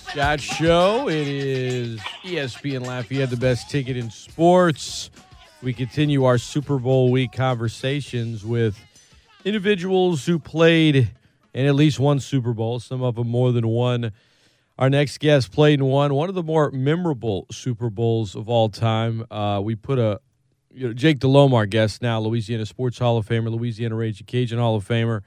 Scott Show. It is ESPN Lafayette, the best ticket in sports. We continue our Super Bowl week conversations with individuals who played in at least one Super Bowl, some of them more than one. Our next guest played in one, one of the more memorable Super Bowls of all time. Uh, we put a you know, Jake Delhomme, our guest now, Louisiana Sports Hall of Famer, Louisiana Ragin' Cajun Hall of Famer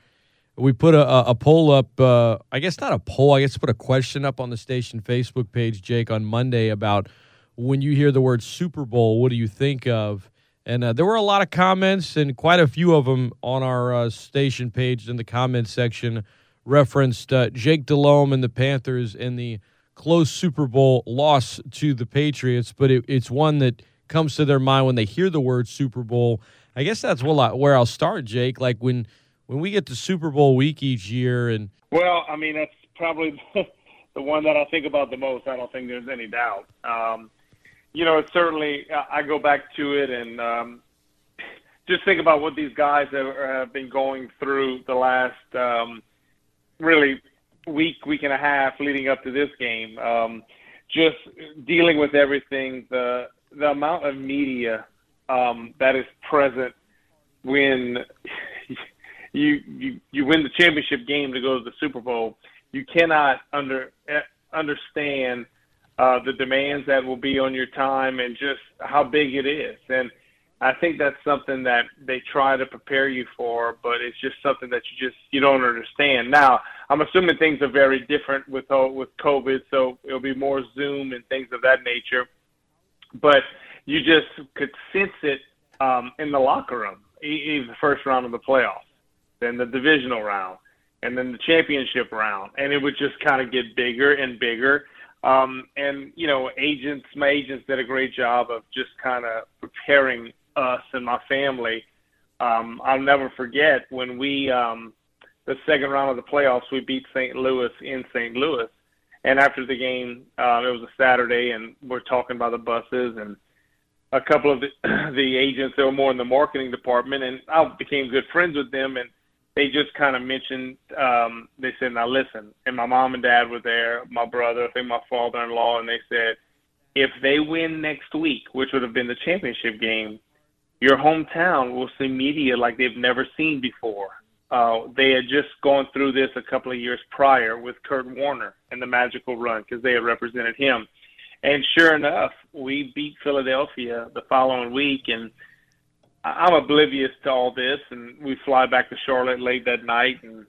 we put a, a poll up. Uh, I guess not a poll. I guess put a question up on the station Facebook page, Jake, on Monday about when you hear the word Super Bowl, what do you think of? And uh, there were a lot of comments, and quite a few of them on our uh, station page in the comments section referenced uh, Jake Delhomme and the Panthers in the close Super Bowl loss to the Patriots. But it, it's one that comes to their mind when they hear the word Super Bowl. I guess that's where I'll start, Jake. Like when when we get to Super Bowl week each year, and well, I mean that's probably the one that I think about the most. I don't think there's any doubt. Um, you know, it's certainly I go back to it and um, just think about what these guys have, have been going through the last um, really week, week and a half leading up to this game. Um, just dealing with everything, the the amount of media um, that is present when you you you win the championship game to go to the Super Bowl, you cannot under eh, understand uh, the demands that will be on your time and just how big it is. And I think that's something that they try to prepare you for, but it's just something that you just you don't understand. Now, I'm assuming things are very different with uh, with COVID, so it'll be more Zoom and things of that nature. But you just could sense it um, in the locker room, even the first round of the playoffs then the divisional round, and then the championship round, and it would just kind of get bigger and bigger. Um, and you know, agents, my agents did a great job of just kind of preparing us and my family. Um, I'll never forget when we um, the second round of the playoffs, we beat St. Louis in St. Louis. And after the game, uh, it was a Saturday, and we're talking about the buses and a couple of the, the agents that were more in the marketing department, and I became good friends with them. And they just kind of mentioned um they said now listen and my mom and dad were there my brother i think my father-in-law and they said if they win next week which would have been the championship game your hometown will see media like they've never seen before. Uh they had just gone through this a couple of years prior with kurt warner and the magical run because they had represented him. And sure enough we beat philadelphia the following week and I'm oblivious to all this, and we fly back to Charlotte late that night, and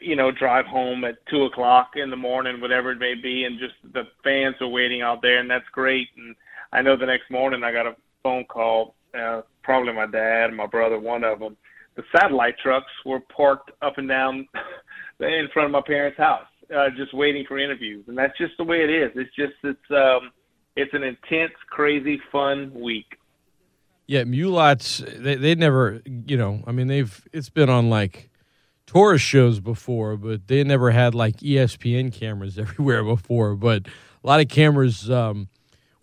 you know, drive home at two o'clock in the morning, whatever it may be, and just the fans are waiting out there, and that's great. And I know the next morning I got a phone call, uh, probably my dad, my brother, one of them. The satellite trucks were parked up and down in front of my parents' house, uh, just waiting for interviews, and that's just the way it is. It's just it's um, it's an intense, crazy, fun week. Yeah, Mulate's, they they never, you know, I mean, they've it's been on like tourist shows before, but they never had like ESPN cameras everywhere before. But a lot of cameras um,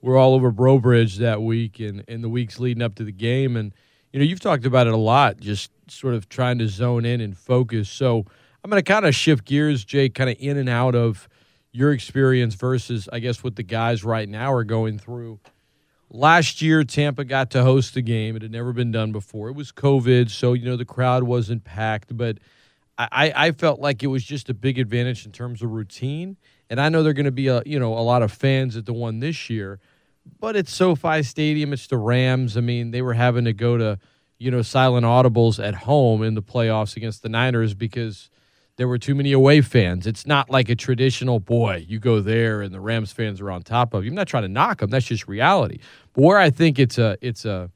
were all over Breaux Bridge that week and in the weeks leading up to the game. And you know, you've talked about it a lot, just sort of trying to zone in and focus. So I'm going to kind of shift gears, Jake, kind of in and out of your experience versus, I guess, what the guys right now are going through Last year, Tampa got to host the game. It had never been done before. It was COVID, so you know the crowd wasn't packed, but I, I felt like it was just a big advantage in terms of routine. And I know they're going to be a you know a lot of fans at the one this year, but it's SoFi Stadium. It's the Rams. I mean, they were having to go to you know silent audibles at home in the playoffs against the Niners because there were too many away fans. It's not like a traditional boy. You go there and the Rams fans are on top of you. I'm not trying to knock them. That's just reality. But where I think it's a it's a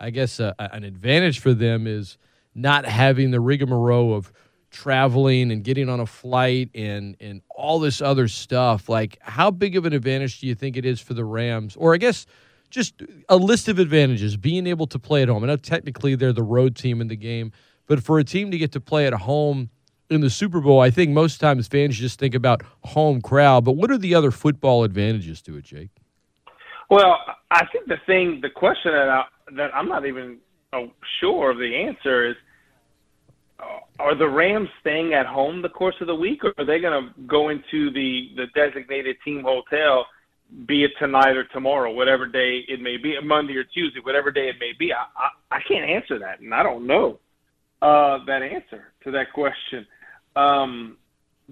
I guess a, an advantage for them is not having the rigmarole of traveling and getting on a flight and and all this other stuff. Like, how big of an advantage do you think it is for the Rams? Or I guess just a list of advantages: being able to play at home. I know technically they're the road team in the game, but for a team to get to play at home in the Super Bowl, I think most times fans just think about home crowd. But what are the other football advantages to it, Jake? Well, I think the thing, the question that I, that I'm not even oh, sure of the answer is are the Rams staying at home the course of the week, or are they going to go into the the designated team hotel, be it tonight or tomorrow, whatever day it may be, Monday or Tuesday, whatever day it may be? I I, I can't answer that, and I don't know uh, that answer to that question. Um,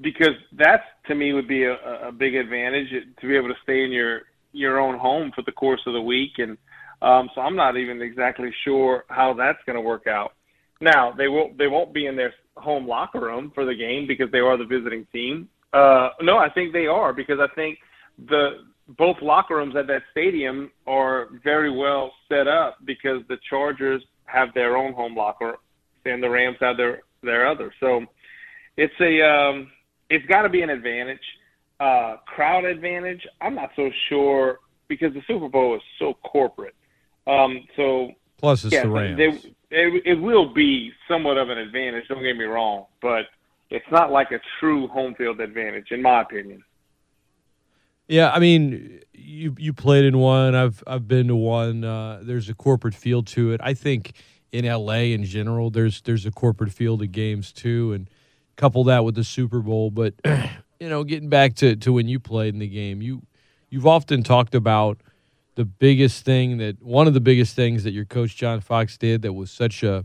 because that's to me would be a, a big advantage to be able to stay in your your own home for the course of the week, and um, so I'm not even exactly sure how that's going to work out. Now they will they won't be in their home locker room for the game because they are the visiting team. Uh, no, I think they are because I think the both locker rooms at that stadium are very well set up because the Chargers have their own home locker and the Rams have their their other. So it's a um, it's got to be an advantage. Uh, crowd advantage, I'm not so sure because the Super Bowl is so corporate. Um, so plus it's yeah, the Rams. They, it, it will be somewhat of an advantage. Don't get me wrong, but it's not like a true home field advantage, in my opinion. Yeah, I mean, you you played in one. I've I've been to one. Uh, there's a corporate feel to it. I think in LA in general, there's there's a corporate feel to games too, and couple that with the Super Bowl. But you know, getting back to, to when you played in the game, you you've often talked about the biggest thing that one of the biggest things that your coach John Fox did that was such a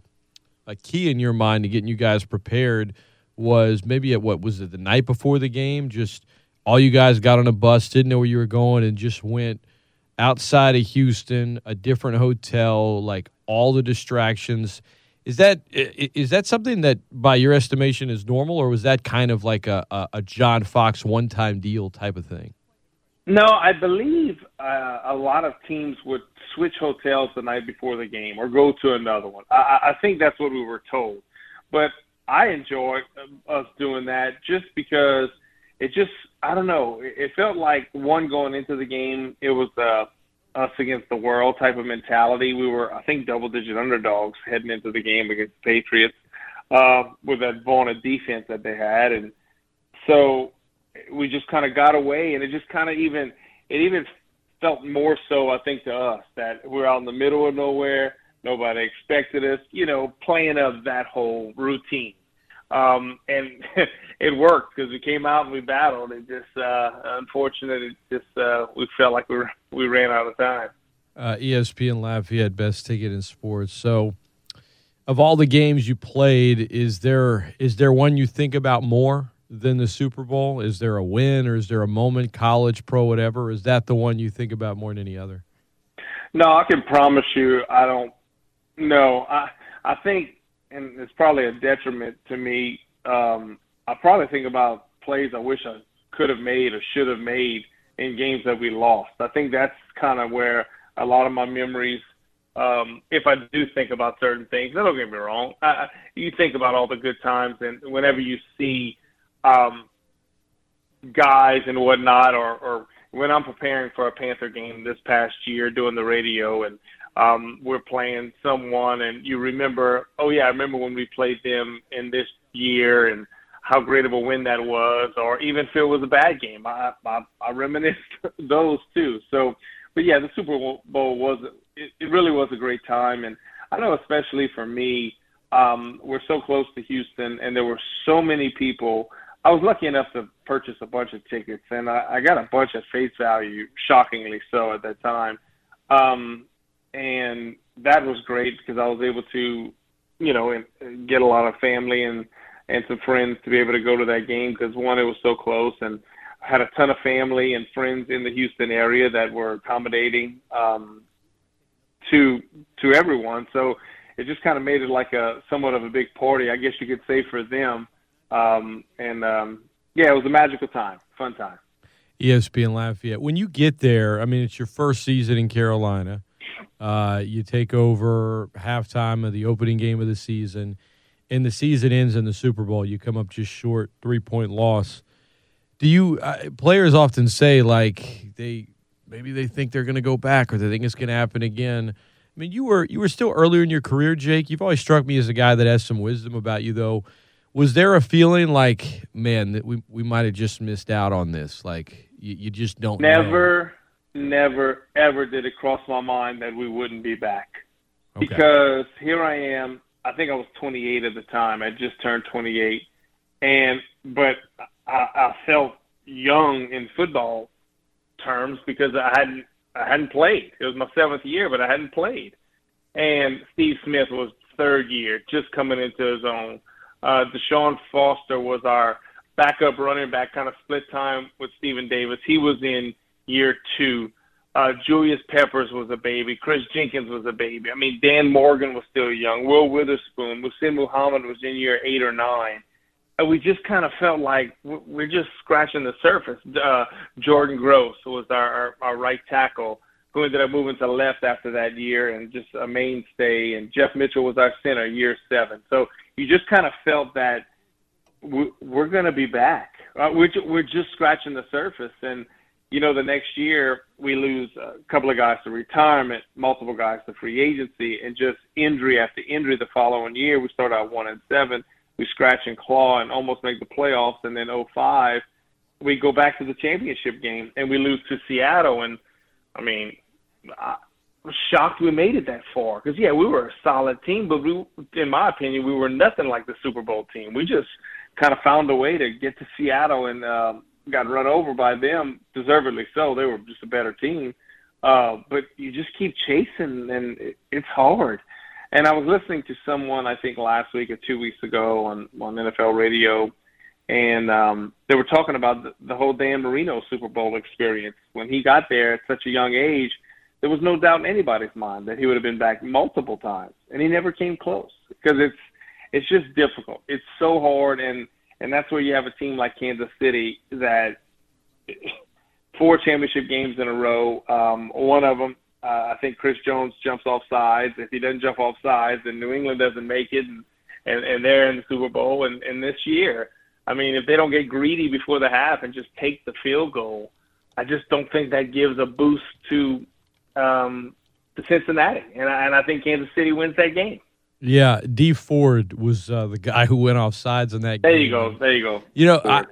a key in your mind to getting you guys prepared was maybe at what was it the night before the game just all you guys got on a bus didn't know where you were going and just went outside of Houston a different hotel like all the distractions is that is that something that, by your estimation, is normal, or was that kind of like a, a, John Fox one-time deal type of thing? No, I believe uh, a lot of teams would switch hotels the night before the game or go to another one. I, I think that's what we were told, but I enjoy us doing that just because it just I don't know. It felt like one going into the game. It was uh, us against the world type of mentality. We were, I think, double digit underdogs heading into the game against the Patriots uh, with that vaunted defense that they had, and so we just kind of got away, and it just kind of even it even felt more so, I think, to us that we're out in the middle of nowhere. Nobody expected us, you know, playing of that whole routine. Um, and it worked because we came out and we battled. It just, uh, unfortunate, it just uh, we felt like we were, we ran out of time. Uh, ESPN Lafayette best ticket in sports. So, of all the games you played, is there is there one you think about more than the Super Bowl? Is there a win or is there a moment, college, pro, whatever? Is that the one you think about more than any other? No, I can promise you, I don't. No, I I think and it's probably a detriment to me. Um, I probably think about plays I wish I could have made or should have made in games that we lost. I think that's kind of where a lot of my memories. Um, if I do think about certain things, don't get me wrong. I, you think about all the good times, and whenever you see um, guys and whatnot, or, or when I'm preparing for a Panther game this past year, doing the radio and um, we're playing someone and you remember, oh yeah, I remember when we played them in this year and how great of a win that was, or even if it was a bad game, I I, I reminisce those too. So, but yeah, the Super Bowl was it, it really was a great time, and I know especially for me, um, we're so close to Houston, and there were so many people. I was lucky enough to purchase a bunch of tickets, and I, I got a bunch at face value, shockingly so at that time. Um, and that was great because I was able to, you know, get a lot of family and and some friends to be able to go to that game because one, it was so close, and I had a ton of family and friends in the Houston area that were accommodating um, to to everyone. So it just kind of made it like a somewhat of a big party, I guess you could say, for them. Um, and um, yeah, it was a magical time, fun time. ESPN Lafayette. When you get there, I mean, it's your first season in Carolina. Uh, you take over halftime of the opening game of the season, and the season ends in the Super Bowl. You come up just short, three point loss. Do you uh, players often say like they maybe they think they're going to go back or they think it's going to happen again? I mean, you were you were still earlier in your career, Jake. You've always struck me as a guy that has some wisdom about you, though. Was there a feeling like, man, that we we might have just missed out on this? Like you, you just don't never. Know never ever did it cross my mind that we wouldn't be back okay. because here I am I think I was 28 at the time. I just turned 28, and but I, I felt young in football terms because I hadn't I hadn't played. It was my seventh year, but I hadn't played. And Steve Smith was third year, just coming into his own. Uh, Deshaun Foster was our backup running back, kind of split time with Stephen Davis. He was in year two. Uh, Julius Peppers was a baby. Chris Jenkins was a baby. I mean, Dan Morgan was still young. Will Witherspoon, Muhsin Muhammad was in year eight or nine. And we just kind of felt like we're just scratching the surface. Uh, Jordan Gross was our, our, our right tackle who ended up moving to left after that year and just a mainstay. And Jeff Mitchell was our center year seven. So you just kind of felt that we're going to be back. Uh, we're, we're just scratching the surface. And, you know, the next year we lose a couple of guys to retirement, multiple guys to free agency, and just injury after injury the following year. We start out one and seven. We scratch and claw and almost make the playoffs. And then 05, we go back to the championship game and we lose to Seattle. And, I mean, I was shocked we made it that far because yeah, we were a solid team, but we, in my opinion, we were nothing like the Super Bowl team. We just kind of found a way to get to Seattle and um, got run over by them, deservedly so. They were just a better team, uh, but you just keep chasing, and it, it's hard. And I was listening to someone I think last week or two weeks ago on on NFL radio, and um, they were talking about the, the whole Dan Marino Super Bowl experience when he got there at such a young age there was no doubt in anybody's mind that he would have been back multiple times, and he never came close because it's it's just difficult. It's so hard, and and that's where you have a team like Kansas City that four championship games in a row. Um, one of them, uh, I think Chris Jones jumps off sides. If he doesn't jump off sides, then New England doesn't make it, and and, and they're in the Super Bowl. And, and this year, I mean, if they don't get greedy before the half and just take the field goal, I just don't think that gives a boost to um, to Cincinnati, and I, and I think Kansas City wins that game. Yeah, Dee Ford was uh, the guy who went off sides in that there game. There you go. There you go. You know, I,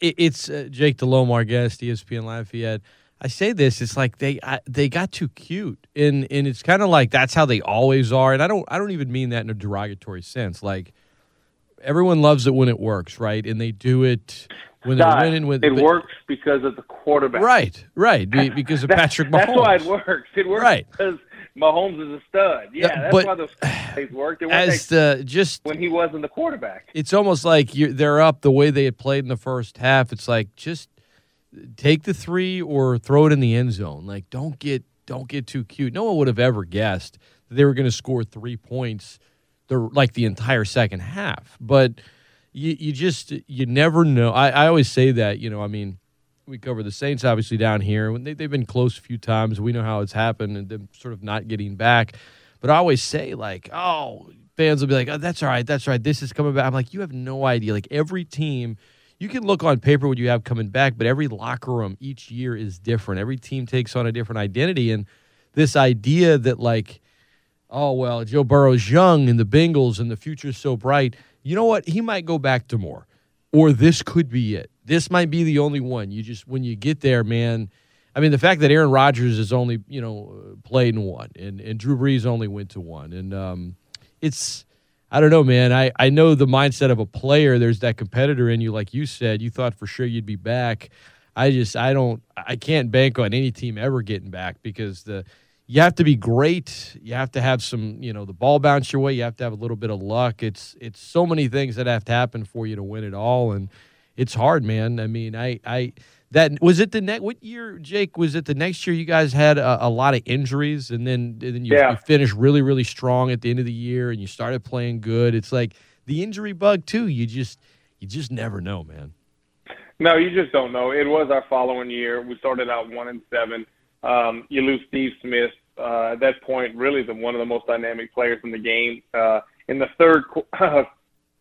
it, it's uh, Jake Delhomme, our guest, ESPN Lafayette. I say this, it's like they I, they got too cute, and and it's kind of like that's how they always are. And I don't I don't even mean that in a derogatory sense. Like everyone loves it when it works, right? And they do it when they're winning with it works because of the quarterback. Right, right. Because of Patrick Mahomes. That's why it works. It works right. because Mahomes is a stud. Yeah, that's but why those plays worked. It as the just when he wasn't the quarterback. It's almost like they're up the way they had played in the first half. It's like just take the three or throw it in the end zone. Like don't get don't get too cute. No one would have ever guessed that they were going to score three points. The like the entire second half, but you you just you never know. I, I always say that you know. I mean, we cover the Saints obviously down here. When they, they've been close a few times, we know how it's happened and them sort of not getting back. But I always say like, oh, fans will be like, oh, that's all right, that's all right. This is coming back. I'm like, you have no idea. Like every team. You can look on paper what you have coming back, but every locker room each year is different. Every team takes on a different identity. And this idea that, like, oh, well, Joe Burrow's young and the Bengals and the future's so bright you know what? He might go back to more, or this could be it. This might be the only one. You just when you get there, man. I mean, the fact that Aaron Rodgers has only you know played in one, and and Drew Brees only went to one, and um, it's I don't know, man. I I know the mindset of a player. There's that competitor in you, like you said. You thought for sure you'd be back. I just I don't I can't bank on any team ever getting back because the you have to be great. You have to have some, you know, the ball bounce your way. You have to have a little bit of luck. It's it's so many things that have to happen for you to win it all, and it's hard, man. I mean, I I that was it the next what year, Jake? Was it the next year you guys had a, a lot of injuries, and then and then you, yeah. you finished really really strong at the end of the year, and you started playing good. It's like the injury bug too. You just you just never know, man. No, you just don't know. It was our following year. We started out one and seven um, you lose Steve Smith. Uh, at that point, really the one of the most dynamic players in the game. Uh, in the third qu-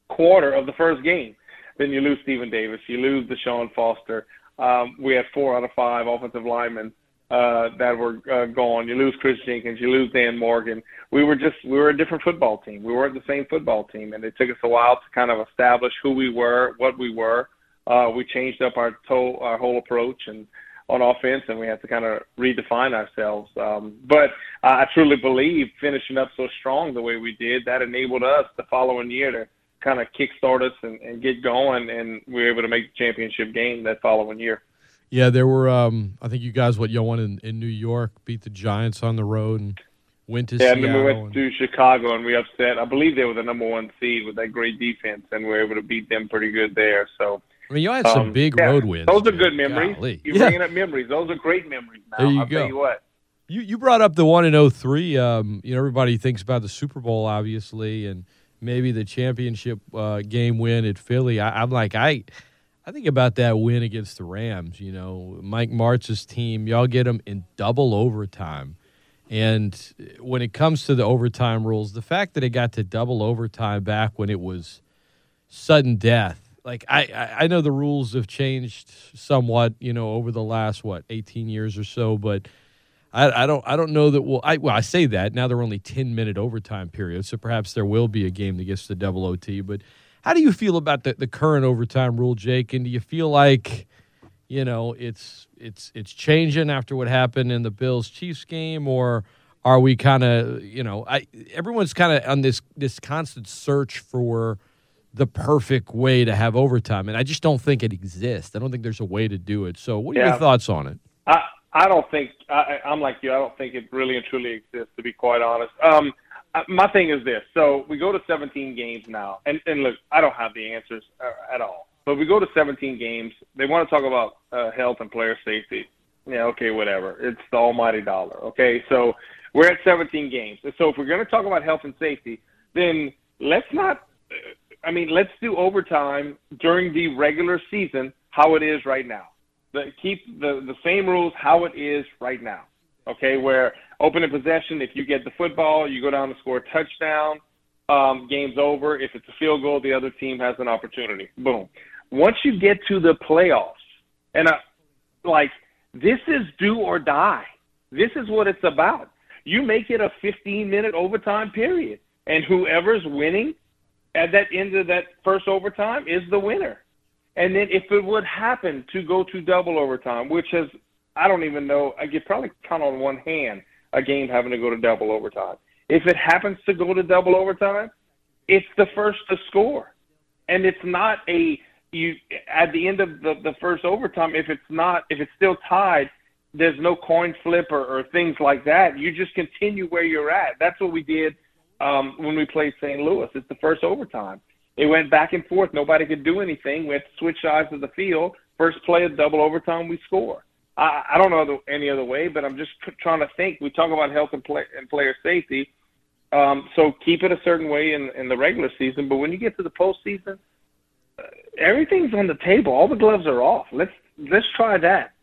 quarter of the first game, then you lose Stephen Davis. You lose Deshaun Foster. Um, we had four out of five offensive linemen uh, that were uh, gone. You lose Chris Jenkins. You lose Dan Morgan. We were just we were a different football team. We weren't the same football team, and it took us a while to kind of establish who we were, what we were. Uh, we changed up our to- our whole approach and on offense, and we have to kind of redefine ourselves. Um, but I truly believe finishing up so strong the way we did that enabled us the following year to kind of kickstart us and, and get going, and we were able to make the championship game that following year. Yeah, there were. Um, I think you guys, what you won in, in New York, beat the Giants on the road and went to yeah, Seattle. and then we went and- to Chicago and we upset. I believe they were the number one seed with that great defense, and we were able to beat them pretty good there. So I mean, you had some um, big yeah, road wins. Those are man. good memories. Golly. You're Yeah. bringing up memories. Those are great memories. Now There you I'll go. tell you what. You you brought up the one in 03. Um, you know, everybody thinks about the Super Bowl, obviously, and maybe the championship uh, game win at Philly. I, I'm like, I I think about that win against the Rams. You know, Mike Martz's team. Y'all get them in double overtime, and when it comes to the overtime rules, the fact that it got to double overtime back when it was sudden death. Like I, I know the rules have changed somewhat, you know, over the last what eighteen years or so, but I, I don't I don't know that we'll I well I say that now they're only ten minute overtime periods, so perhaps there will be a game that gets to double OT. But how do you feel about the, the current overtime rule, Jake? And do you feel like you know it's it's it's changing after what happened in the Bills Chiefs game, or are we kind of you know I everyone's kind of on this this constant search for the perfect way to have overtime, and I just don't think it exists. I don't think there's a way to do it. So, what are Yeah. your thoughts on it? I I don't think I, I'm like you. I don't think it really and truly exists, to be quite honest. Um, uh, my thing is this: so we go to 17 games now, and and look, I don't have the answers uh, at all. But we go to 17 games. They want to talk about uh, health and player safety. Yeah, okay, whatever. It's the almighty dollar. Okay, so we're at 17 games. So if we're going to talk about health and safety, then let's not. uh, I mean, let's do overtime during the regular season how it is right now. The, keep the, the same rules how it is right now. Okay, where opening possession, if you get the football, you go down to score a touchdown, um, game's over. If it's a field goal, the other team has an opportunity. Boom. Once you get to the playoffs, and uh, like this is do or die. This is what it's about. You make it a 15 minute overtime period, and whoever's winning at that end of that first overtime is the winner. And then if it would happen to go to double overtime, which has I don't even know, I could probably count on one hand a game having to go to double overtime. If it happens to go to double overtime, it's the first to score. And it's not a you at the end of the, the first overtime, if it's not if it's still tied, there's no coin flip or, or things like that. You just continue where you're at. That's what we did um, when we played St. Louis. It's the first overtime. It went back and forth. Nobody could do anything. We had to switch sides of the field. First play of double overtime, we score. I, I don't know any other way, but I'm just tr- trying to think. We talk about health and, play, and player safety. Um, so keep it a certain way in, in the regular season, but when you get to the postseason, uh, everything's on the table. All the gloves are off. Let's let's try that.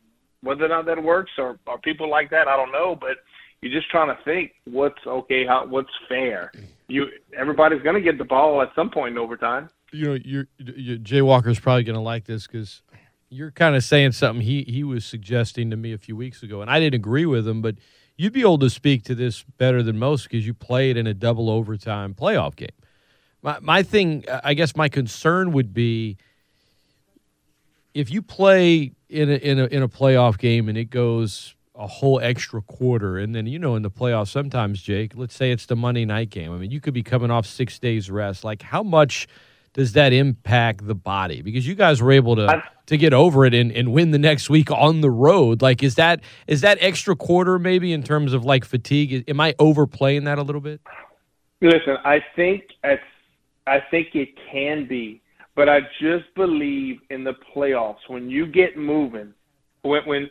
Whether or not that works or, or people like that, I don't know. But you're just trying to think what's okay, how what's fair. You everybody's going to get the ball at some point in overtime. you know, you Jay Walker's probably going to like this because you're kind of saying something he he was suggesting to me a few weeks ago, and I didn't agree with him, but you'd be able to speak to this better than most because you played in a double overtime playoff game. My my thing, I guess, my concern would be if you play in a in a in a playoff game and it goes a whole extra quarter, and then you know in the playoffs sometimes, Jake, let's say it's the Monday night game. I mean, you could be coming off six days rest. Like, how much does that impact the body? Because you guys were able to to get over it and, and win the next week on the road. Like, is that is that extra quarter maybe in terms of like fatigue? Am I overplaying that a little bit? Listen, I think it's, I think it can be, but I just believe in the playoffs when you get moving, when when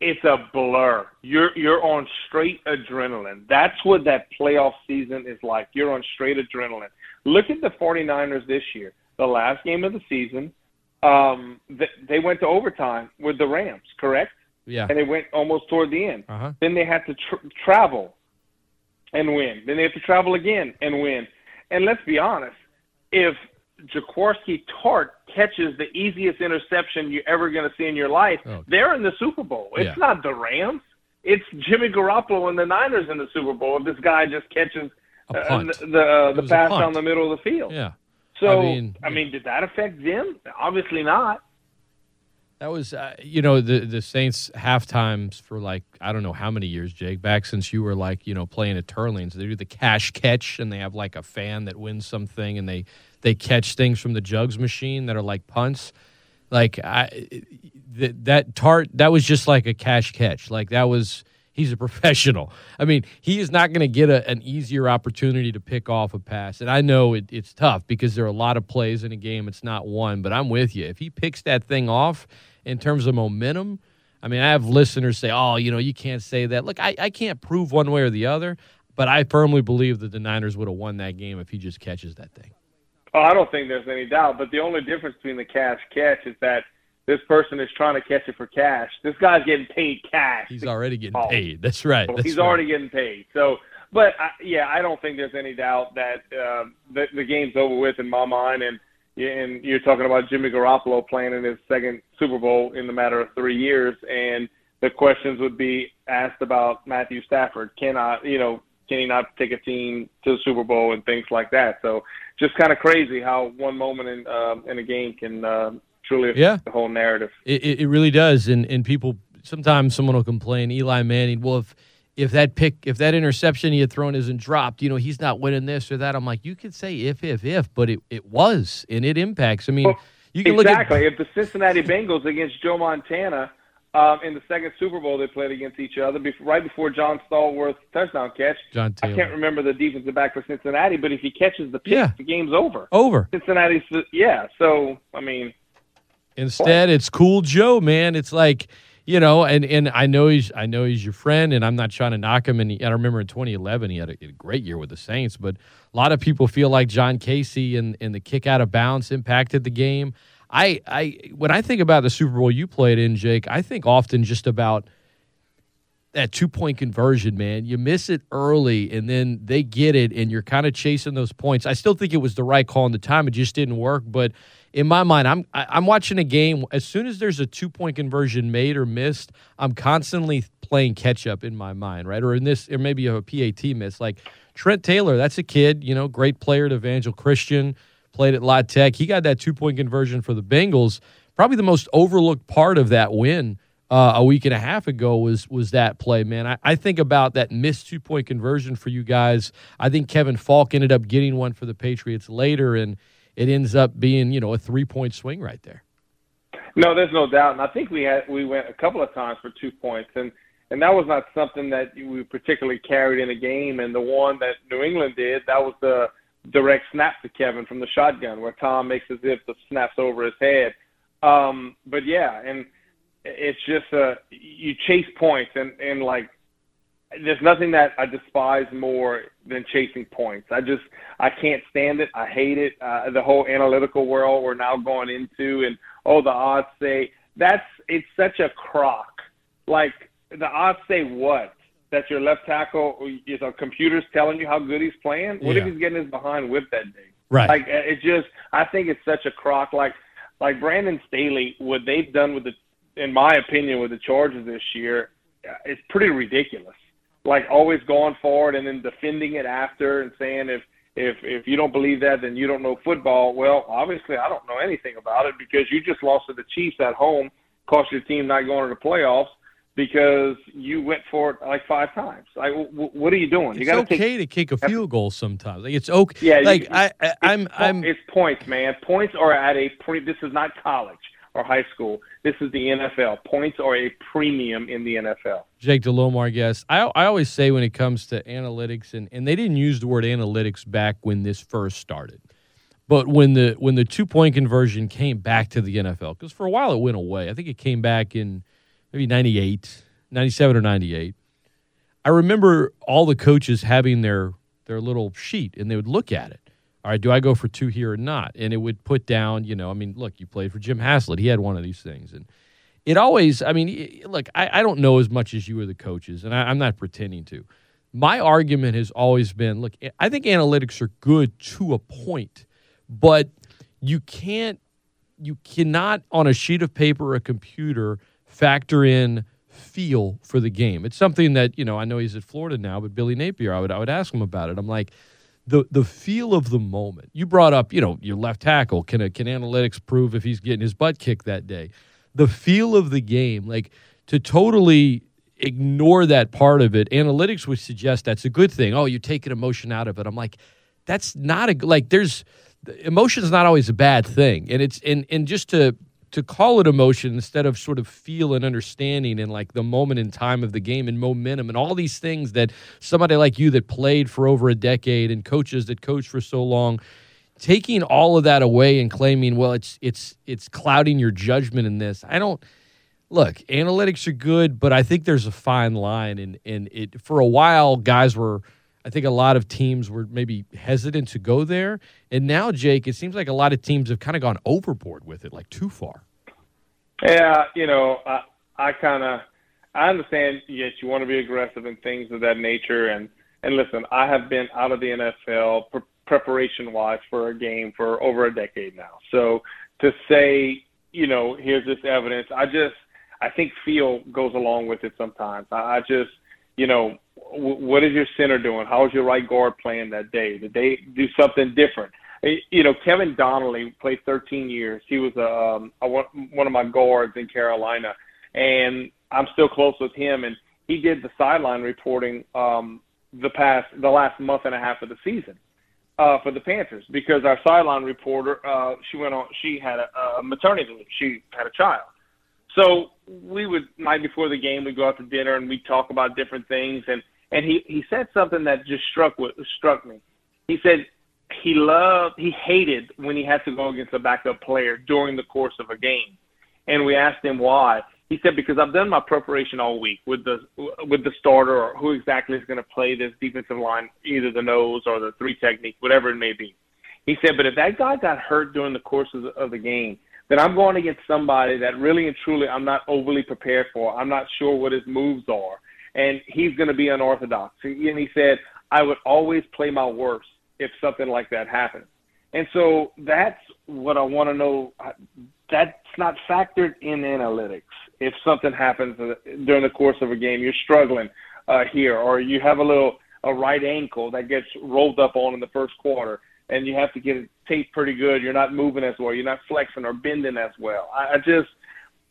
it's a blur. You're you're on straight adrenaline. That's what that playoff season is like. You're on straight adrenaline. Look at the 49ers this year. The last game of the season, um, th- they went to overtime with the Rams, correct? Yeah. And they went almost toward the end. Uh huh. Then they had to tr- travel and win. Then they have to travel again and win. And let's be honest, if Jaquiski Tartt catches the easiest interception you're ever going to see in your life, Oh. they're in the Super Bowl. It's Yeah. not the Rams. It's Jimmy Garoppolo and the Niners in the Super Bowl. If this guy just catches uh, the the, the pass down the middle of the field. Yeah. So I mean- I mean, did that affect them? Obviously not. That was, uh, you know, the the Saints half times for like I don't know how many years, Jake. Back since you were like, you know, playing at Turlings, they do the cash catch, and they have like a fan that wins something, and they they catch things from the jugs machine that are like punts. Like I, that that Tartt that was just like a cash catch. Like that was he's a professional. I mean, he is not going to get a, an easier opportunity to pick off a pass. And I know it, it's tough because there are a lot of plays in a game. It's not one, but I'm with you. If he picks that thing off in terms of momentum, I mean, I have listeners say, oh, you know, you can't say that. Look, I, I can't prove one way or the other, but I firmly believe that the Niners would have won that game if he just catches that thing. Oh, I don't think there's any doubt. But the only difference between the cash catch is that this person is trying to catch it for cash. This guy's getting paid cash. He's already getting oh. paid. That's right. That's he's right. already getting paid. So, but I, yeah, I don't think there's any doubt that uh, the, the game's over with in my mind. And and you're talking about Jimmy Garoppolo playing in his second Super Bowl in the matter of three years, and the questions would be asked about Matthew Stafford. Can I, you know, can he not take a team to the Super Bowl and things like that? So just kind of crazy how one moment in uh, in a game can uh, truly yeah. the whole narrative. It, it really does, and and people sometimes someone will complain, Eli Manning. Well, if if that pick, if that interception he had thrown isn't dropped, you know, he's not winning this or that. I'm like, you could say if, if, if, but it, it was, and it impacts. I mean, well, you can exactly. look at exactly if the Cincinnati Bengals against Joe Montana um, in the second Super Bowl they played against each other, before, right before John Stallworth's touchdown catch. John Taylor. I can't remember the defensive back for Cincinnati, but if he catches the pitch, yeah. the game's over. Over. Cincinnati's, yeah. So I mean, instead, it's cool Joe, man. It's like you know, and and I know he's I know he's your friend, and I'm not trying to knock him. And he, I remember in 2011 he had a, a, great year with the Saints, but a lot of people feel like John Kasay and and the kick out of bounds impacted the game. I I when I think about the Super Bowl you played in, Jake, I think often just about that two point conversion, man. You miss it early, and then they get it, and you're kind of chasing those points. I still think it was the right call in the time; it just didn't work, but in my mind, I'm I'm watching a game. As soon as there's a two point conversion made or missed, I'm constantly playing catch up in my mind, right? Or in this, or maybe a PAT miss. Like Trent Taylor, that's a kid, you know, great player at Evangel Christian, played at La Tech. He got that two point conversion for the Bengals. Probably the most overlooked part of that win uh, a week and a half ago was was that play, man. I, I think about that missed two point conversion for you guys. I think Kevin Faulk ended up getting one for the Patriots later, and it ends up being you know a three point swing right there. No, there's no doubt, and I think we had we went a couple of times for two points, and and that was not something that we particularly carried in a game. And the one that New England did, that was the direct snap to Kevin from the shotgun, where Tom makes as if the snaps over his head. Um, but yeah, and it's just uh, you chase points, and and like there's nothing that I despise more than chasing points. I just I can't stand it. I hate it. Uh, the whole analytical world we're now going into, and oh, the odds say that's it's such a crock. Like the odds say what? That your left tackle is a computer's telling you how good he's playing. What yeah. if he's getting his behind whipped that day? Right. Like it just I think it's such a crock. Like like Brandon Staley, what they've done with the, in my opinion, with the Chargers this year, it's pretty ridiculous like always going forward and then defending it after and saying if if if you don't believe that then you don't know football. Well, obviously I don't know anything about it because you just lost to the Chiefs at home, cost your team not going to the playoffs because you went for it like five times. Like, w- what are you doing? It's you okay take, to kick a field goal sometimes. Like it's okay. Yeah, like you, I, I I'm I'm. It's points, man. Points are at a point. This is not college or high school. This is the NFL. Points are a premium in the NFL. Jake Delhomme, guest. I, I always say when it comes to analytics, and, and they didn't use the word analytics back when this first started. But when the when the two point conversion came back to the NFL, because for a while it went away. I think it came back in maybe 98, 97 or 98. I remember all the coaches having their their little sheet and they would look at it all right, do I go for two here or not? And it would put down, you know, I mean, look, you played for Jim Haslett. He had one of these things. And it always, I mean, look, I, I don't know as much as you or the coaches, and I, I'm not pretending to. My argument has always been look, I think analytics are good to a point, but you can't, you cannot on a sheet of paper or a computer factor in feel for the game. It's something that, you know, I know he's at Florida now, but Billy Napier, I would, I would ask him about it. I'm like, the the feel of the moment. You brought up, you know, your left tackle. Can a, can analytics prove if he's getting his butt kicked that day? the feel of the game, like to totally ignore that part of it. Analytics would suggest that's a good thing. Oh, you're taking emotion out of it. I'm like, that's not a like. There's emotion is not always a bad thing, and it's and and just to to call it emotion instead of sort of feel and understanding and like the moment in time of the game and momentum and all these things that somebody like you that played for over a decade and coaches that coached for so long taking all of that away and claiming well it's it's it's clouding your judgment in this. I don't look analytics are good but i think there's a fine line and and it for a while guys were I think a lot of teams were maybe hesitant to go there. And now, Jake, it seems like a lot of teams have kind of gone overboard with it, like too far. Yeah, you know, I, I kind of I understand. Yes, you want to be aggressive and things of that nature. And and listen, I have been out of the NFL pre- preparation wise for a game for over a decade now. So to say, you know, here's this evidence, I just I think feel goes along with it sometimes. I, I just you know, what is your center doing? How is your right guard playing that day? Did they do something different? You know, Kevin Donnelly played 13 years. He was um, a, one of my guards in Carolina, and I'm still close with him. And he did the sideline reporting um, the past, the last month and a half of the season uh, for the Panthers because our sideline reporter, uh, she went on, she had a, a maternity leave. She had a child, so we would night before the game we'd go out to dinner and we'd talk about different things and and he he said something that just struck with struck me. He said he loved he hated when he had to go against a backup player during the course of a game. And we asked him why. He said because I've done my preparation all week with the with the starter or who exactly is going to play this defensive line, either the nose or the three technique, whatever it may be. He said, but if that guy got hurt during the course of the, of the game, then I'm going against somebody that really and truly I'm not overly prepared for. I'm not sure what his moves are. And he's going to be unorthodox. And he said, I would always play my worst if something like that happened. And so that's what I want to know. That's not factored in analytics. If something happens during the course of a game, you're struggling uh, here, or you have a little a right ankle that gets rolled up on in the first quarter and you have to get it taped pretty good. You're not moving as well. You're not flexing or bending as well. I, just,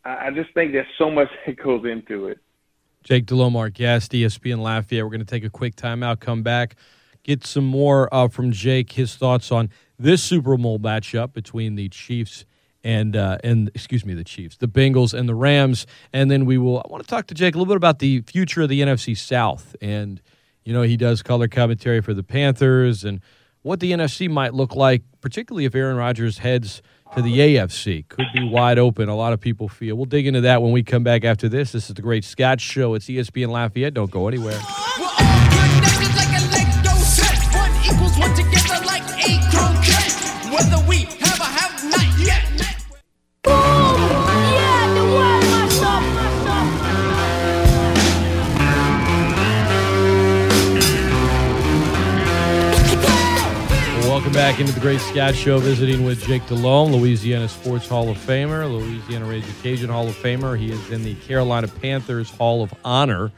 I just think there's so much that goes into it. Jake Delhomme, our guest, ESPN Lafayette. We're going to take a quick timeout, come back, get some more uh, from Jake, his thoughts on this Super Bowl matchup between the Chiefs and uh, and excuse me, the Chiefs, the Bengals, and the Rams, and then we will. I want to talk to Jake a little bit about the future of the NFC South, and you know he does color commentary for the Panthers and what the NFC might look like, particularly if Aaron Rodgers heads to the AFC. Could be wide open. A lot of people feel. We'll dig into that when we come back after this. This is the Great Scott Show. It's ESPN Lafayette. Don't go anywhere. Back into the Great Scott Show, visiting with Jake Delhomme, Louisiana Sports Hall of Famer, Louisiana Cajun Hall of Famer. He is in the Carolina Panthers Hall of Honor.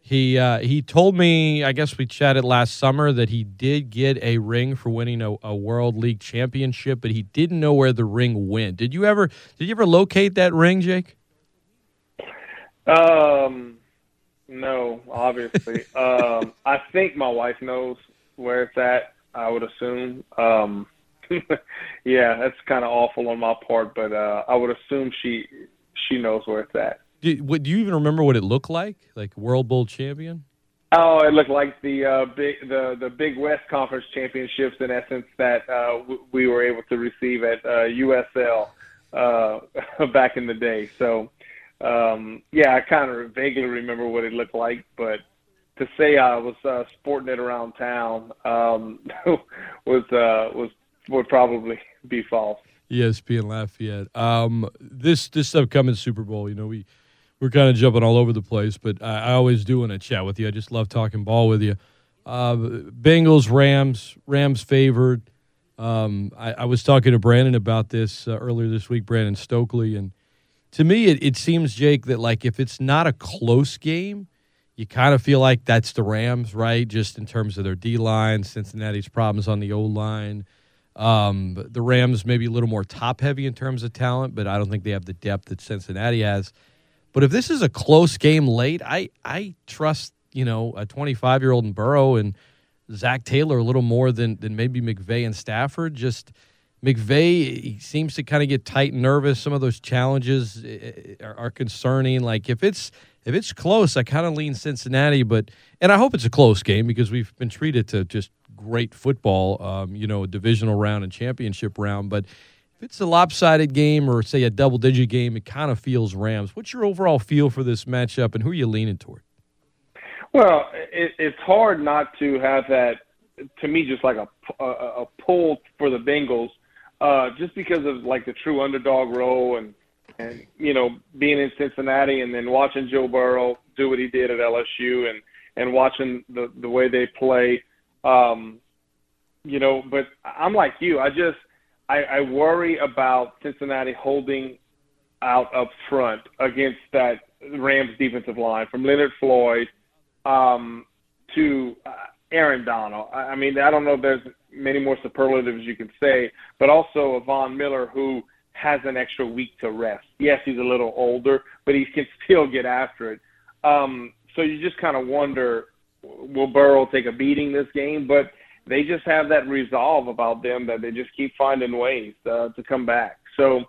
He uh, he told me, I guess we chatted last summer, that he did get a ring for winning a, a, World League championship, but he didn't know where the ring went. Did you ever did you ever locate that ring, Jake? Um, no, obviously. um, I think my wife knows where it's at. I would assume. Um, yeah, that's kind of awful on my part, but uh, I would assume she she knows where it's at. Do, what, do you even remember what it looked like? Like World Bowl champion? Oh, it looked like the uh, big the the Big West Conference championships in essence that uh, w- we were able to receive at uh, USL uh, back in the day. So um, yeah, I kind of vaguely remember what it looked like, but to say I was uh, sporting it around town um, was uh, was would probably be false. ESPN Lafayette. Um, this this upcoming Super Bowl, you know, we we're kind of jumping all over the place, but I, I always do want to chat with you. I just love talking ball with you. Uh, Bengals, Rams, Rams favored. Um, I, I, was talking to Brandon about this uh, earlier this week, Brandon Stokley, and to me, it, it seems Jake that like if it's not a close game you kind of feel like that's the Rams, right? Just in terms of their D line, Cincinnati's problems on the O line. Um, the Rams maybe a little more top heavy in terms of talent, but I don't think they have the depth that Cincinnati has. But if this is a close game late, I I trust you know a 25 year old in Burrow and Zac Taylor a little more than than maybe McVay and Stafford. Just McVay he seems to kind of get tight and nervous. Some of those challenges eh, eh, are, are concerning. Like if it's if it's close, I kind of lean Cincinnati, but and I hope it's a close game because we've been treated to just great football. Um, you know, a divisional round and championship round, but. If it's a lopsided game or say a double digit game, it kind of feels Rams. What's your overall feel for this matchup and who are you leaning toward? Well, it, it's hard not to have that. To me, just like a a, a pull for the Bengals, uh, just because of like the true underdog role and and you know being in Cincinnati and then watching Joe Burrow do what he did at LSU and and watching the the way they play. Um, you know, but I'm like you. I just I, I worry about Cincinnati holding out up front against that Rams defensive line from Leonard Floyd um, to uh, Aaron Donald. I, I mean, I don't know if there's many more superlatives you can say, but also Von Miller who has an extra week to rest. Yes, he's a little older, but he can still get after it. Um, so you just kind of wonder, will Burrow take a beating this game? But they just have that resolve about them that they just keep finding ways uh, to come back. So,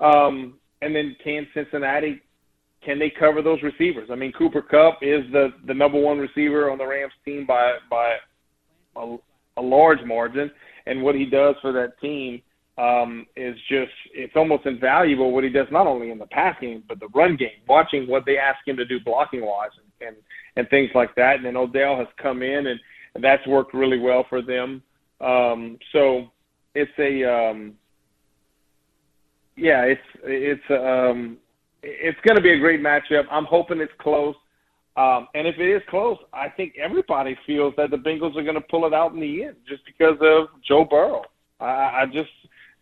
um, and then can Cincinnati can they cover those receivers? I mean, Cooper Kupp is the the number one receiver on the Rams team by by a, a large margin, and what he does for that team um, is just it's almost invaluable. What he does not only in the pass game but the run game. Watching what they ask him to do blocking wise and and, and things like that. And then Odell has come in and, and that's worked really well for them. Um, so it's a um, yeah, it's it's um, it's going to be a great matchup. I'm hoping it's close. Um, and if it is close, I think everybody feels that the Bengals are going to pull it out in the end just because of Joe Burrow. I, I just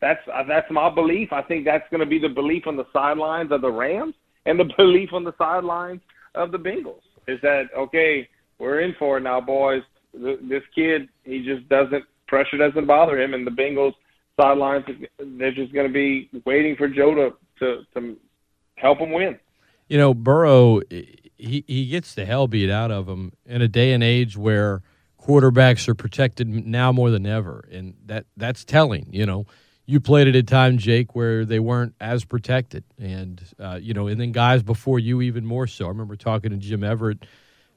that's uh, that's my belief. I think that's going to be the belief on the sidelines of the Rams and the belief on the sidelines of the Bengals. Is that okay? We're in for it now, boys. This kid, he just doesn't pressure doesn't bother him, and the Bengals sidelines they're just going to be waiting for Joe to to to help him win. You know, Burrow, he, he gets the hell beat out of him in a day and age where quarterbacks are protected now more than ever, and that that's telling. You know, you played at a time, Jake, where they weren't as protected, and uh, you know, and then guys before you even more so. I remember talking to Jim Everett.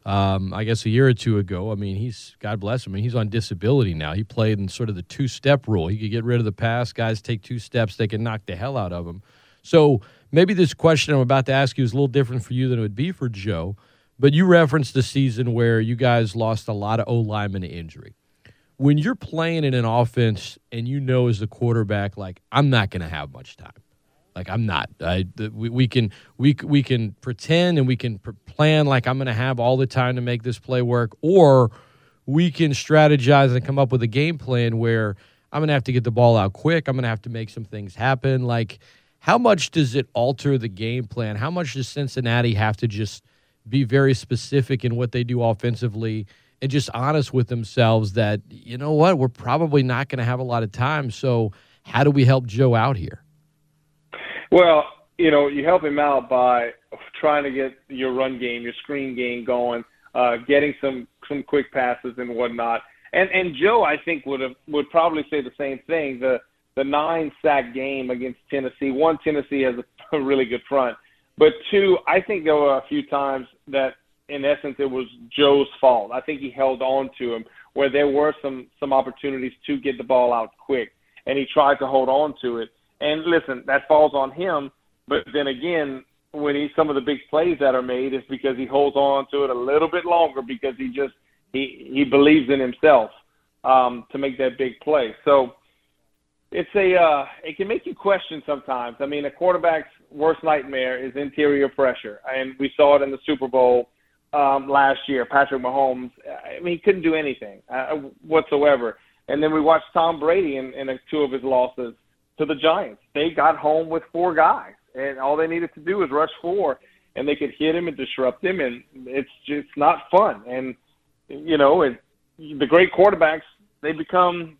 Um, I guess a year or two ago. I mean, he's God bless him. I mean, he's on disability now. He played in sort of the two-step rule. He could get rid of the pass. Guys take two steps, they can knock the hell out of him. So maybe this question I'm about to ask you is a little different for you than it would be for Joe. But you referenced the season where you guys lost a lot of O linemen to injury. When you're playing in an offense and you know as the quarterback, like I'm not going to have much time. Like I'm not. I we, we can we we can pretend and we can plan like I'm going to have all the time to make this play work, or we can strategize and come up with a game plan where I'm going to have to get the ball out quick. I'm going to have to make some things happen. Like how much does it alter the game plan? How much does Cincinnati have to just be very specific in what they do offensively and just honest with themselves that, you know what, we're probably not going to have a lot of time. So, how do we help Joe out here? Well, you know, you help him out by trying to get your run game, your screen game going, uh, getting some some quick passes and whatnot. And and Joe, I think would have would probably say the same thing. The the nine sack game against Tennessee. One, Tennessee has a really good front, but two, I think there were a few times that, in essence, it was Joe's fault. I think he held on to him where there were some some opportunities to get the ball out quick, and he tried to hold on to it. And listen, that falls on him. But then again, when he some of the big plays that are made is because he holds on to it a little bit longer because he just he he believes in himself um, to make that big play. So it's a uh, it can make you question sometimes. I mean, a quarterback's worst nightmare is interior pressure, and we saw it in the Super Bowl um, last year. Patrick Mahomes, I mean, he couldn't do anything uh, whatsoever. And then we watched Tom Brady in, in a, two of his losses to the Giants. They got home with four guys, and all they needed to do was rush four, and they could hit him and disrupt him, and it's just not fun. And you know, it, the great quarterbacks they become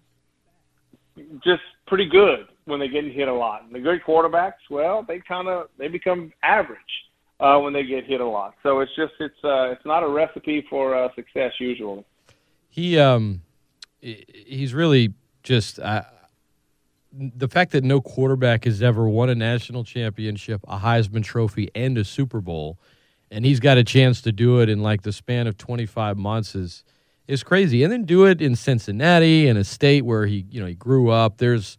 just pretty good when they're getting hit a lot. And the good quarterbacks, well, they kind of they become average uh, when they get hit a lot. So it's just it's uh, it's not a recipe for uh, success usually. He um he's really just uh, the fact that no quarterback has ever won a national championship, a Heisman Trophy, and a Super Bowl, and he's got a chance to do it in like the span of 25 months is is crazy. And then do it in Cincinnati, in a state where he you know he grew up. There's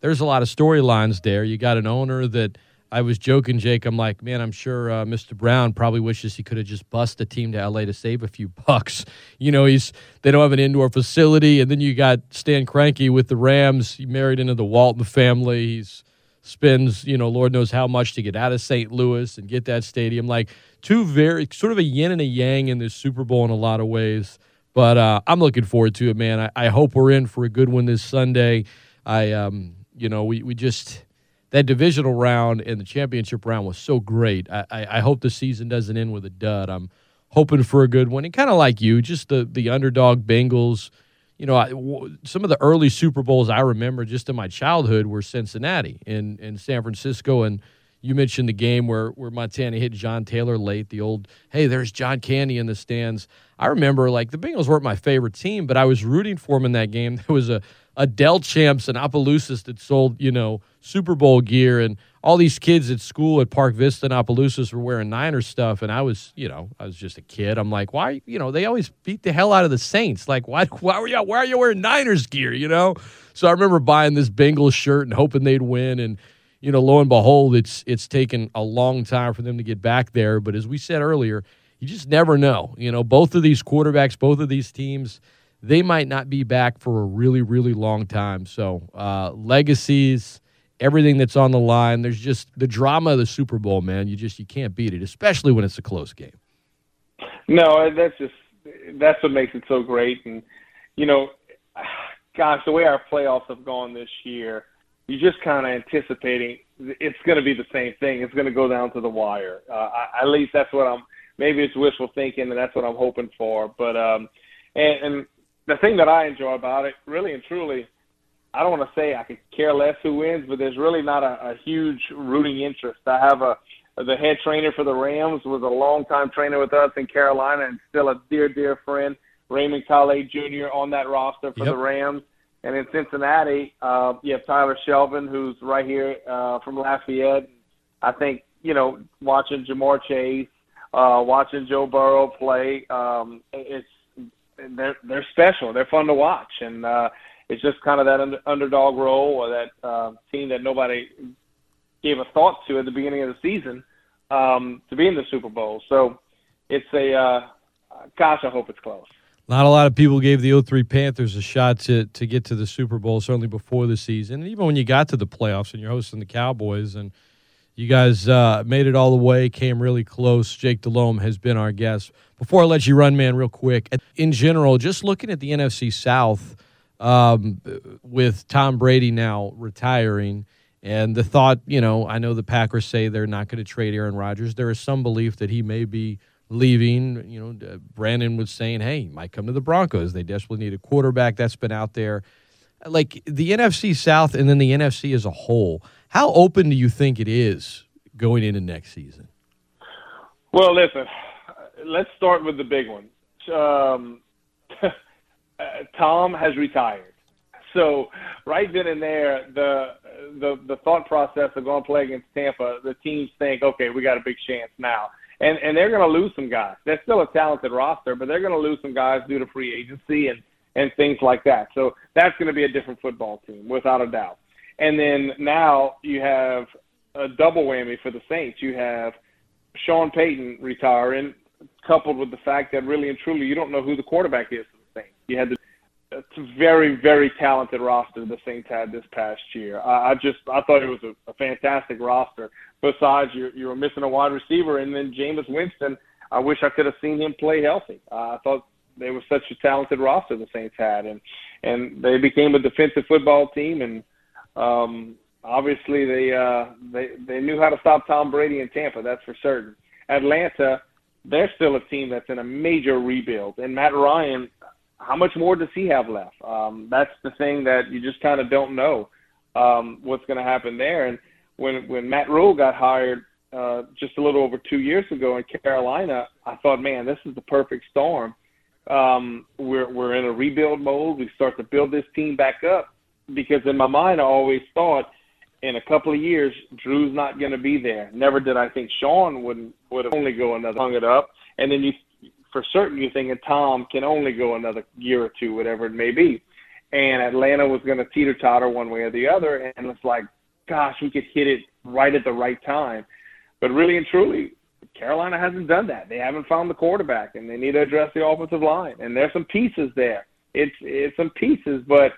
there's a lot of storylines there. You got an owner that I was joking, Jake. I'm like, man, I'm sure uh, Mr. Brown probably wishes he could have just bust the team to LA to save a few bucks. You know, he's they don't have an indoor facility, and then you got Stan Kroenke with the Rams. He married into the Walton family. He's spends you know Lord knows how much to get out of St. Louis and get that stadium. Like two very sort of a yin and a yang in this Super Bowl in a lot of ways. But uh, I'm looking forward to it, man. I, I hope we're in for a good one this Sunday. I um, you know, we we just that divisional round and the championship round was so great. I, I, I hope the season doesn't end with a dud. I'm hoping for a good one. And kind of like you, just the, the underdog Bengals. You know, I, w- some of the early Super Bowls I remember just in my childhood were Cincinnati and, and San Francisco. And you mentioned the game where, where Montana hit John Taylor late, the old, hey, there's John Candy in the stands. I remember, like, the Bengals weren't my favorite team, but I was rooting for them in that game. There was a, a Delchamps and Opelousas that sold, you know, Super Bowl gear, and all these kids at school at Park Vista and Opelousas were wearing Niners stuff, and I was, you know, I was just a kid. I'm like, why, you know, they always beat the hell out of the Saints. Like, why, why are you, why are you wearing Niners gear, you know? So I remember buying this Bengals shirt and hoping they'd win, and you know, lo and behold, it's it's taken a long time for them to get back there. But as we said earlier, you just never know. You know, both of these quarterbacks, both of these teams they might not be back for a really, really long time. So, uh, legacies, everything that's on the line. There's just the drama of the Super Bowl, man. You just you can't beat it, especially when it's a close game. No, that's just that's what makes it so great. And you know, gosh, the way our playoffs have gone this year, you're just kind of anticipating it's going to be the same thing. It's going to go down to the wire. Uh, at least that's what I'm. Maybe it's wishful thinking, and that's what I'm hoping for. But um, and, and the thing that I enjoy about it, really and truly, I don't want to say I could care less who wins, but there's really not a, a huge rooting interest. I have a the head trainer for the Rams was a longtime trainer with us in Carolina and still a dear, dear friend, Raymond Kale Jr. on that roster for yep. the Rams. And in Cincinnati, uh, you have Tyler Shelvin, who's right here uh, from Lafayette. I think you know watching Ja'Marr Chase, uh, watching Joe Burrow play. Um, it's they're they're special. They're fun to watch, and uh, it's just kind of that under, underdog role or that uh, team that nobody gave a thought to at the beginning of the season um, to be in the Super Bowl. So it's a uh, gosh, I hope it's close. Not a lot of people gave the 03 Panthers a shot to to get to the Super Bowl, certainly before the season. And even when you got to the playoffs and you're hosting the Cowboys and – you guys uh, made it all the way, came really close. Jake Delhomme has been our guest. Before I let you run, man, real quick, in general, just looking at the NFC South um, with Tom Brady now retiring, and the thought, you know, I know the Packers say they're not going to trade Aaron Rodgers. There is some belief that he may be leaving. You know, Brandon was saying, hey, he might come to the Broncos. They desperately need a quarterback. That's been out there. Like the NFC South and then the NFC as a whole how open do you think it is going into next season? Well, listen, let's start with the big one. Um, Tom has retired. So right then and there, the the the thought process of going to play against Tampa, the teams think, okay, we got a big chance now, and and they're going to lose some guys. They're still a talented roster, but they're going to lose some guys due to free agency and and things like that. So that's going to be a different football team, without a doubt. And then now you have a double whammy for the Saints. You have Sean Payton retiring, coupled with the fact that really and truly you don't know who the quarterback is for the Saints. You had the it's very, very talented roster the Saints had this past year. I, I just I thought it was a, a fantastic roster. Besides, you you were missing a wide receiver, and then Jameis Winston. I wish I could have seen him play healthy. Uh, I thought they were such a talented roster the Saints had, and and they became a defensive football team, and um, obviously, they uh, they they knew how to stop Tom Brady in Tampa. That's for certain. Atlanta, they're still a team that's in a major rebuild, and Matt Ryan. how much more does he have left? Um, that's the thing that you just kind of don't know um, what's going to happen there. And when when Matt Rhule got hired uh, just a little over two years ago in Carolina, I thought, man, this is the perfect storm. Um, we're we're in a rebuild mode. We start to build this team back up because in my mind, I always thought in a couple of years, Drew's not going to be there. Never did I think Sean would would only go another hung it up, and then you for certain you're thinking Tom can only go another year or two, whatever it may be. And Atlanta was going to teeter totter one way or the other, and it's like, gosh, we could hit it right at the right time. But really and truly, Carolina hasn't done that. They haven't found the quarterback, and they need to address the offensive line. And there's some pieces there. It's it's some pieces, but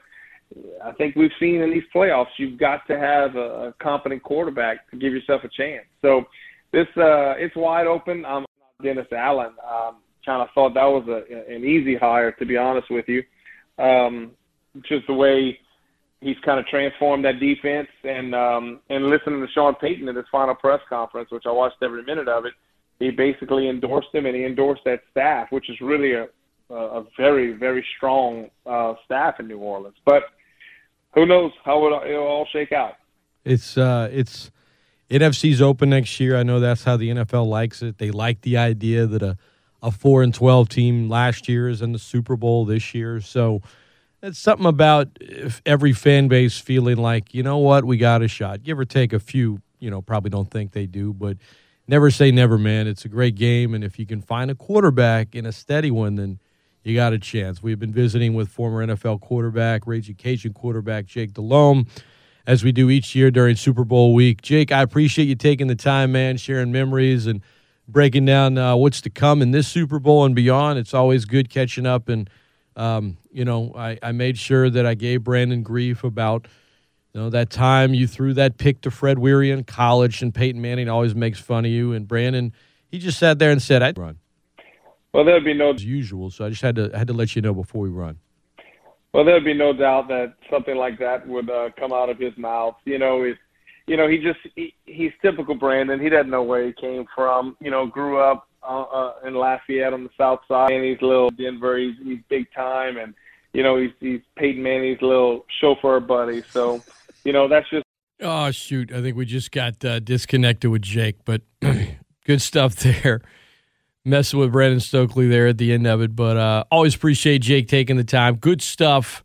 I think we've seen in these playoffs, you've got to have a, competent quarterback to give yourself a chance. So this uh, it's wide open. I'm Dennis Allen. Um, kind of thought that was a, an easy hire, to be honest with you. Um, just the way he's kind of transformed that defense, and um, and listening to Sean Payton at his final press conference, which I watched every minute of it, he basically endorsed him and he endorsed that staff, which is really a a very very strong uh, staff in New Orleans. But who knows how it, it'll all shake out? It's uh, it's NFC's open next year. I know that's how the NFL likes it. They like the idea that a a four and twelve team last year is in the Super Bowl this year. So it's something about every fan base feeling like you know what we got a shot. Give or take a few, you know, probably don't think they do, but never say never, man. It's a great game, and if you can find a quarterback in a steady one, then you got a chance. We've been visiting with former NFL quarterback, Ragin' Cajun quarterback Jake Delhomme, as we do each year during Super Bowl week. Jake, I appreciate you taking the time, man, sharing memories and breaking down uh, what's to come in this Super Bowl and beyond. It's always good catching up. And, um, you know, I, I made sure that I gave Brandon grief about, you know, that time you threw that pick to Fred Weary in college and Peyton Manning always makes fun of you. And Brandon, he just sat there and said, I'd run. Well, there'd be no as usual. So I just had to had to let you know before we run. Well, there'd be no doubt that something like that would uh, come out of his mouth. You know, he's you know, he just he, he's typical Brandon. He doesn't know where he came from. You know, grew up uh, uh, in Lafayette on the South Side, and he's little Denver. He's he's big time, and you know, he's he's Peyton Manning's little chauffeur buddy. So, you know, that's just. Oh shoot! I think we just got uh, disconnected with Jake, but good stuff there. Messing with Brandon Stokley there at the end of it, but uh, always appreciate Jake taking the time. Good stuff